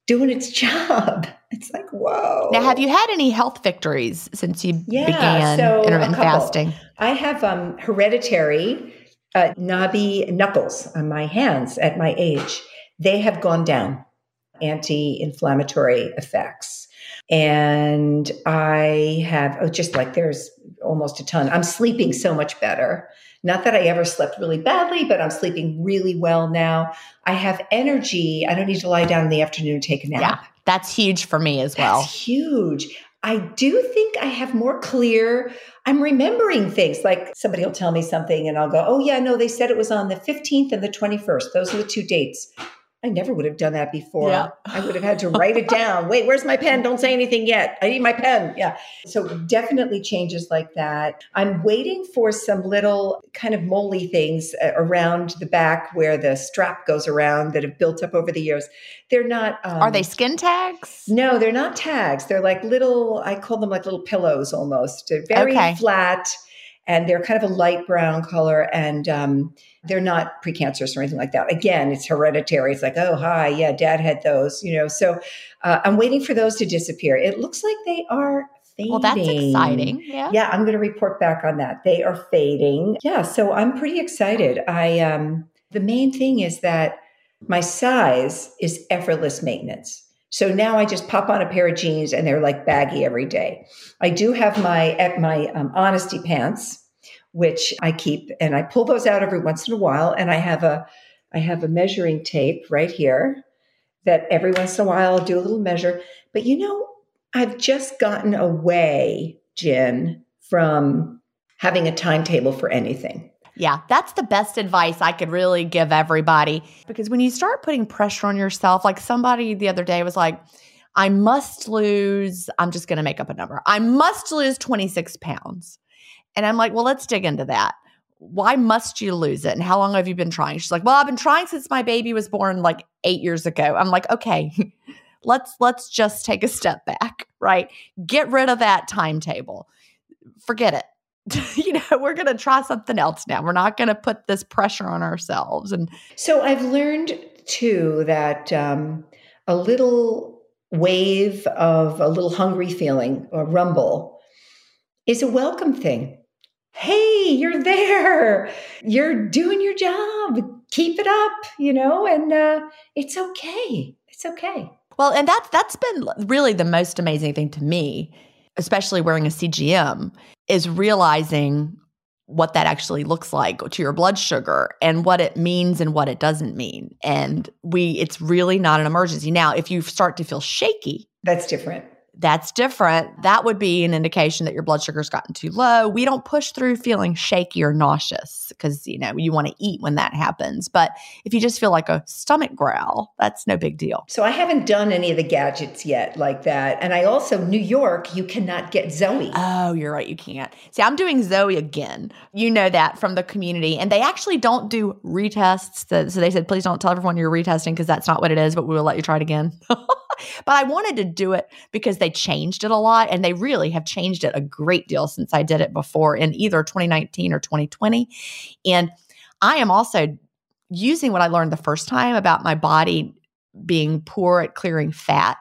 doing its job. It's like, whoa.
Now, have you had any health victories since you
Yeah,
began
so
intermittent fasting?
I have um, hereditary uh, knobby knuckles on my hands at my age. They have gone down, anti inflammatory effects. And I have, oh, just like there's almost a ton. I'm sleeping so much better. Not that I ever slept really badly, but I'm sleeping really well now. I have energy. I don't need to lie down in the afternoon and take a nap.
Yeah, that's huge for me as well.
That's huge. I do think I have more clear. I'm remembering things like somebody will tell me something and I'll go, oh, yeah, no, they said it was on the 15th and the 21st. Those are the two dates. I never would have done that before.
Yeah.
I would have had to write it down. Wait, where's my pen? Don't say anything yet. I need my pen. Yeah. So definitely changes like that. I'm waiting for some little kind of moly things uh, around the back where the strap goes around that have built up over the years. They're not. Um,
Are they skin tags?
no, they're not tags. They're like little, I call them like little pillows almost. They're very
Okay.
flat and they're kind of a light brown color and um, they're not precancerous or anything like that. Again, it's hereditary. It's like, oh, hi, yeah, dad had those, you know. So uh, I'm waiting for those to disappear. It looks like they are fading.
Well, that's exciting. Yeah.
Yeah, I'm going to report back on that. They are fading. Yeah, so I'm pretty excited. I um The main thing is that my size is effortless maintenance. So now I just pop on a pair of jeans and they're like baggy every day. I do have my at my um, honesty pants, which I keep, and I pull those out every once in a while. And I have a I have a measuring tape right here that every once in a while I'll do a little measure. But you know, I've just gotten away, Gin, from having a timetable for anything.
Yeah, that's the best advice I could really give everybody. Because when you start putting pressure on yourself, like somebody the other day was like, I must lose, I'm just going to make up a number. I must lose 26 pounds. And I'm like, well, let's dig into that. Why must you lose it? And how long have you been trying? She's like, well, I've been trying since my baby was born like eight years ago. I'm like, okay, let's let's just take a step back, right? Get rid of that timetable. Forget it you know, we're going to try something else now. We're not going to put this pressure on ourselves. And
so I've learned too that um, a little wave of a little hungry feeling or rumble is a welcome thing. Hey, you're there. You're doing your job. Keep it up, you know, and uh, it's okay. It's okay.
Well, and that's that's been really the most amazing thing to me especially wearing a CGM, is realizing what that actually looks like to your blood sugar and what it means and what it doesn't mean. And we it's really not an emergency. Now, if you start to feel shaky,
that's different
that's different. That would be an indication that your blood sugar's gotten too low. We don't push through feeling shaky or nauseous because, you know, you want to eat when that happens. But if you just feel like a stomach growl, that's no big deal.
So I haven't done any of the gadgets yet like that. And I also, New York, you cannot get Zoe.
Oh, you're right. You can't. See, I'm doing Zoe again. You know that from the community. And they actually don't do retests. So they said, please don't tell everyone you're retesting because that's not what it is, but we will let you try it again. but I wanted to do it because they changed it a lot and they really have changed it a great deal since I did it before in either 2019 or 2020. And I am also using what I learned the first time about my body being poor at clearing fat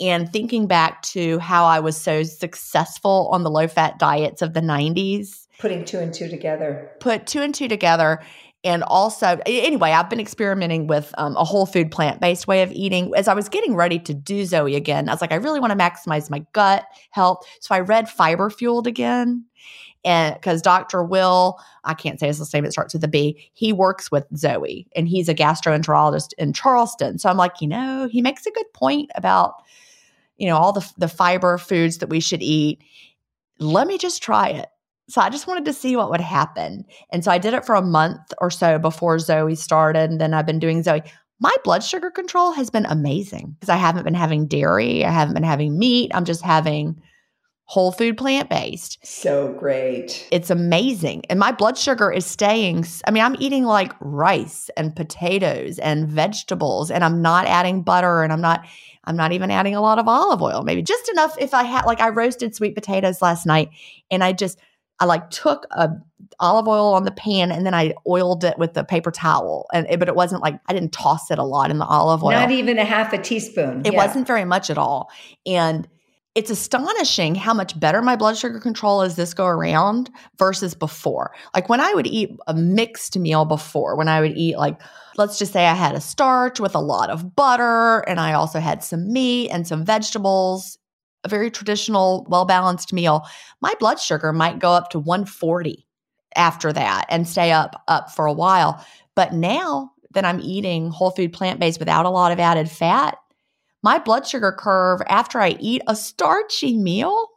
and thinking back to how I was so successful on the low fat diets of the 90s.
Putting two and two together.
Put two and two together and also anyway i've been experimenting with um, a whole food plant-based way of eating. As i was getting ready to do zoe again i was like i really want to maximize my gut health. So i read fiber fueled again and because dr will i can't say his last name it starts with a b he works with zoe and he's a gastroenterologist in charleston. So i'm like you know he makes a good point about you know all the, the fiber foods that we should eat. Let me just try it so I just wanted to see what would happen. And so I did it for a month or so before Zoe started. And then I've been doing Zoe. My blood sugar control has been amazing because I haven't been having dairy, I haven't been having meat. I'm just having whole food plant based.
So great.
It's amazing. And my blood sugar is staying. I mean, I'm eating like rice and potatoes and vegetables and I'm not adding butter and I'm not I'm not even adding a lot of olive oil. Maybe just enough if I had like I roasted sweet potatoes last night and I just I like took a olive oil on the pan and then I oiled it with a paper towel. And it, but it wasn't like I didn't toss it a lot in the olive oil.
Not even a half a teaspoon.
It yeah. wasn't very much at all. And it's astonishing how much better my blood sugar control is this go around versus before. Like when I would eat a mixed meal before, when I would eat like let's just say I had a starch with a lot of butter and I also had some meat and some vegetables a very traditional, well balanced meal, my blood sugar might go up to 140 after that and stay up up for a while. But now that I'm eating whole food plant based without a lot of added fat, my blood sugar curve after I eat a starchy meal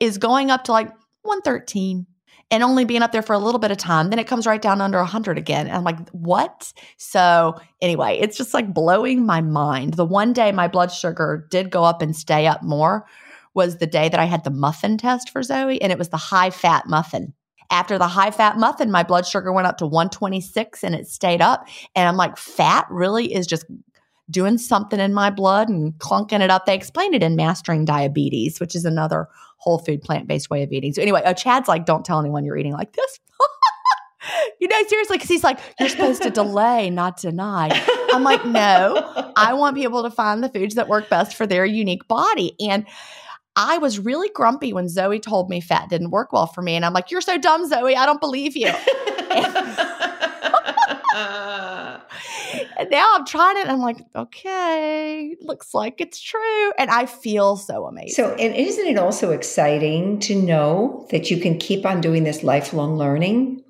is going up to like 113 and only being up there for a little bit of time. Then it comes right down under 100 again. And I'm like, what? So, anyway, it's just like blowing my mind. The one day my blood sugar did go up and stay up more was the day that I had the muffin test for Zoe, and it was the high fat muffin. After the high fat muffin, my blood sugar went up to 126 and it stayed up. And I'm like, fat really is just doing something in my blood and clunking it up. They explained it in Mastering Diabetes, which is another whole food plant based way of eating. So, anyway, uh, Chad's like, don't tell anyone you're eating like this. you know, seriously, because he's like, you're supposed to delay, not deny. I'm like, no, I want people to find the foods that work best for their unique body. And I was really grumpy when Zoe told me fat didn't work well for me. And I'm like, You're so dumb, Zoe. I don't believe you. and now I'm trying it and I'm like, okay, looks like it's true. And I feel so amazing.
So, and isn't it also exciting to know that you can keep on doing this lifelong learning?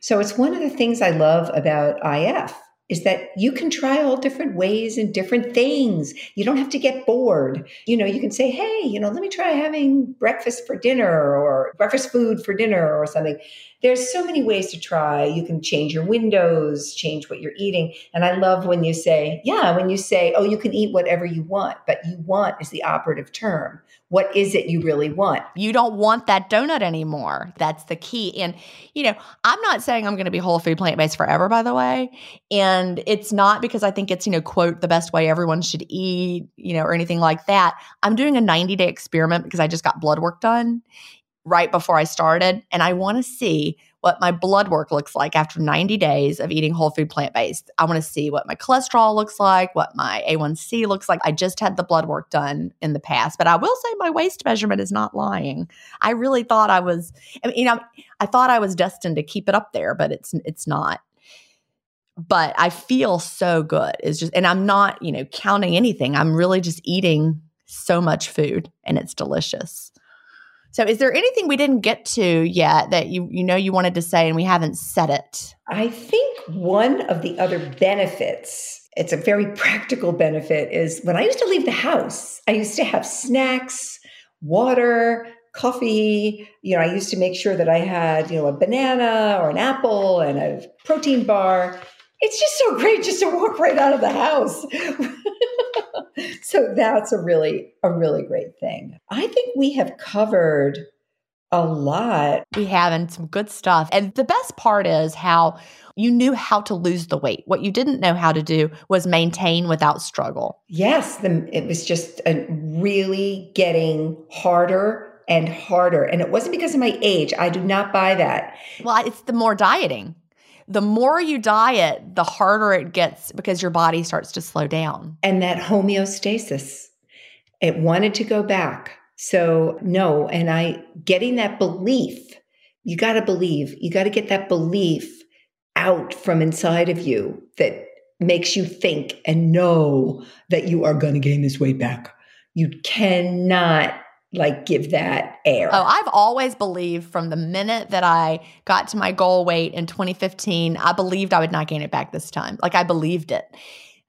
So, it's one of the things I love about IF is that you can try all different ways and different things. You don't have to get bored. You know, you can say, hey, you know, let me try having breakfast for dinner or breakfast food for dinner or something. There's so many ways to try. You can change your windows, change what you're eating. And I love when you say, yeah, when you say, oh, you can eat whatever you want, but you want is the operative term. What is it you really want?
You don't want that donut anymore. That's the key. And, you know, I'm not saying I'm going to be whole food plant based forever, by the way. And it's not because I think it's, you know, quote, the best way everyone should eat, you know, or anything like that. I'm doing a 90 day experiment because I just got blood work done right before I started. And I want to see what my blood work looks like after 90 days of eating whole food plant based. I want to see what my cholesterol looks like, what my A1C looks like. I just had the blood work done in the past, but I will say my waist measurement is not lying. I really thought I was, I mean, you know, I thought I was destined to keep it up there, but it's it's not. But I feel so good. It's just, and I'm not, you know, counting anything. I'm really just eating so much food and it's delicious. So, is there anything we didn't get to yet that you you know you wanted to say and we haven't said it?
I think one of the other benefits, it's a very practical benefit, is when I used to leave the house, I used to have snacks, water, coffee. You know, I used to make sure that I had, you know, a banana or an apple and a protein bar. It's just so great just to walk right out of the house. so that's a really a really great thing. I think we have covered a lot.
We have and some good stuff. And the best part is how you knew how to lose the weight. What you didn't know how to do was maintain without struggle.
Yes, the, it was just a really getting harder and harder. And it wasn't because of my age. I do not buy that.
Well, it's the more dieting the more you diet, the harder it gets because your body starts to slow down.
And that homeostasis, it wanted to go back. So, no. And I, getting that belief, you got to believe, you got to get that belief out from inside of you that makes you think and know that you are going to gain this weight back. You cannot like give that air.
Oh, I've always believed from the minute that I got to my goal weight in 2015, I believed I would not gain it back this time. Like I believed it.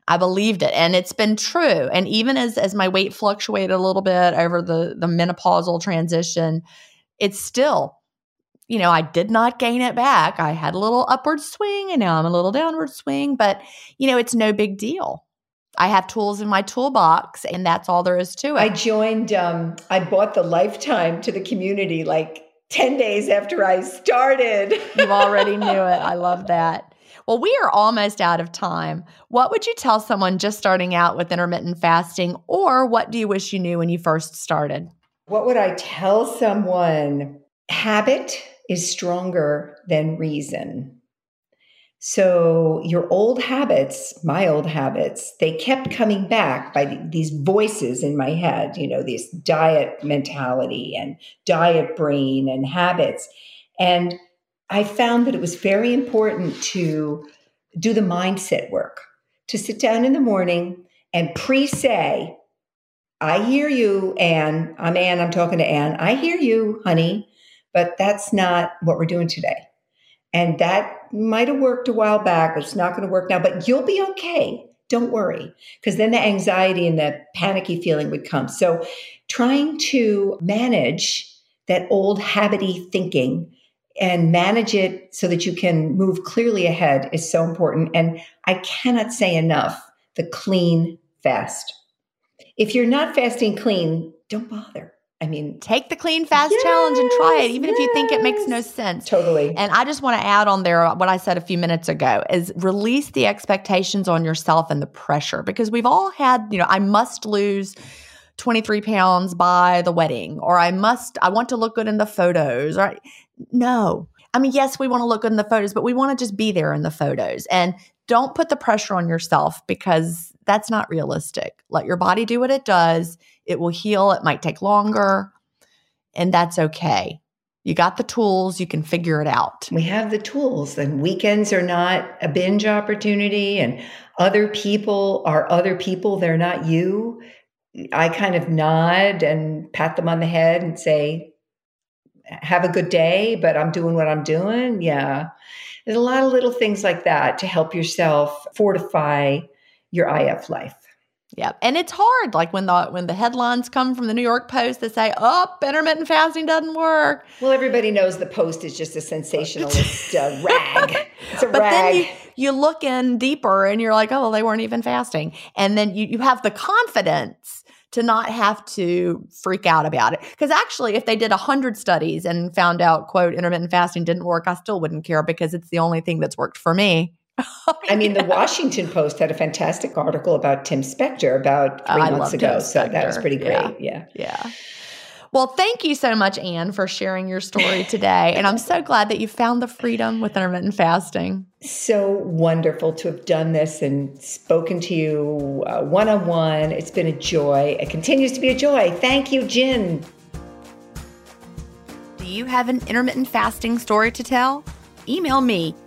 I believed it and it's been true. And even as as my weight fluctuated a little bit over the the menopausal transition, it's still you know, I did not gain it back. I had a little upward swing and now I'm a little downward swing, but you know, it's no big deal. I have tools in my toolbox, and that's all there is to it.
I joined, um, I bought the lifetime to the community like 10 days after I started.
you already knew it. I love that. Well, we are almost out of time. What would you tell someone just starting out with intermittent fasting, or what do you wish you knew when you first started?
What would I tell someone? Habit is stronger than reason. So your old habits, my old habits, they kept coming back by these voices in my head, you know, this diet mentality and diet brain and habits. And I found that it was very important to do the mindset work, to sit down in the morning and pre say, I hear you, Ann. I'm Ann. I'm talking to Ann. I hear you, honey, but that's not what we're doing today. And that might have worked a while back, but it's not going to work now. But you'll be okay. Don't worry. Because then the anxiety and the panicky feeling would come. So trying to manage that old habity thinking and manage it so that you can move clearly ahead is so important. And I cannot say enough the clean fast. If you're not fasting clean, don't bother. I mean,
take the clean fast yes, challenge and try it, even yes. if you think it makes no sense.
Totally.
And I just want to add on there uh, what I said a few minutes ago is release the expectations on yourself and the pressure because we've all had, you know, I must lose 23 pounds by the wedding, or I must, I want to look good in the photos. Right? No. I mean, yes, we want to look good in the photos, but we want to just be there in the photos. And don't put the pressure on yourself because that's not realistic. Let your body do what it does. It will heal. It might take longer, and that's okay. You got the tools, you can figure it out.
We have the tools, and weekends are not a binge opportunity, and other people are other people, they're not you. I kind of nod and pat them on the head and say, Have a good day, but I'm doing what I'm doing. Yeah. There's a lot of little things like that to help yourself fortify your IF life.
Yeah. And it's hard. Like when the when the headlines come from the New York Post that say, oh, intermittent fasting doesn't work.
Well, everybody knows the Post is just a sensationalist uh, rag. It's a
but
rag.
then you, you look in deeper and you're like, oh, well, they weren't even fasting. And then you, you have the confidence to not have to freak out about it. Because actually, if they did 100 studies and found out, quote, intermittent fasting didn't work, I still wouldn't care because it's the only thing that's worked for me.
I mean, the Washington Post had a fantastic article about Tim Spector about oh, three
I
months ago. So that was pretty great.
Yeah. yeah. yeah. Well, thank you so much, Ann, for sharing your story today. and I'm so glad that you found the freedom with intermittent fasting.
So wonderful to have done this and spoken to you one on one. It's been a joy. It continues to be a joy. Thank you, Gin.
Do you have an intermittent fasting story to tell? Email me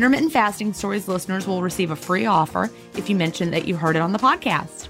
Intermittent Fasting Stories listeners will receive a free offer if you mention that you heard it on the podcast.